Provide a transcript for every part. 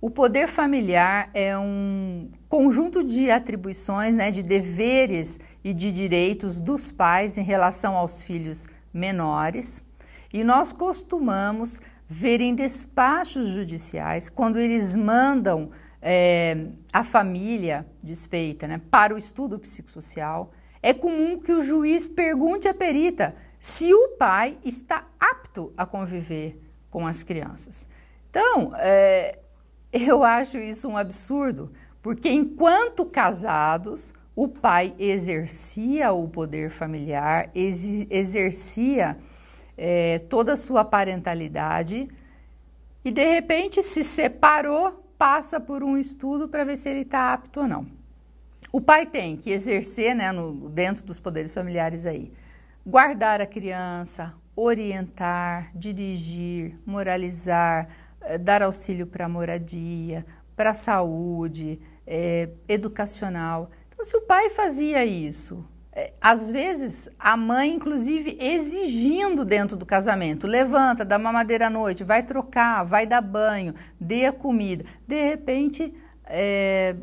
O poder familiar é um conjunto de atribuições, né, de deveres e de direitos dos pais em relação aos filhos menores. E nós costumamos ver em despachos judiciais, quando eles mandam é, a família desfeita né, para o estudo psicossocial, é comum que o juiz pergunte à perita se o pai está apto a conviver com as crianças. Então, é, eu acho isso um absurdo, porque enquanto casados, o pai exercia o poder familiar, ex exercia é, toda a sua parentalidade e de repente se separou, passa por um estudo para ver se ele está apto ou não. O pai tem que exercer, né, no, dentro dos poderes familiares aí, guardar a criança, orientar, dirigir, moralizar, dar auxílio para moradia, para saúde, é, educacional. Então, se o pai fazia isso, é, às vezes a mãe, inclusive, exigindo dentro do casamento, levanta, dá mamadeira à noite, vai trocar, vai dar banho, dê a comida. De repente, é,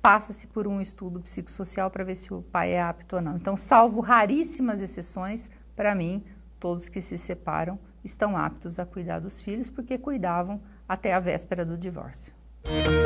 passa-se por um estudo psicossocial para ver se o pai é apto ou não. Então, salvo raríssimas exceções, para mim, todos que se separam estão aptos a cuidar dos filhos porque cuidavam até a véspera do divórcio.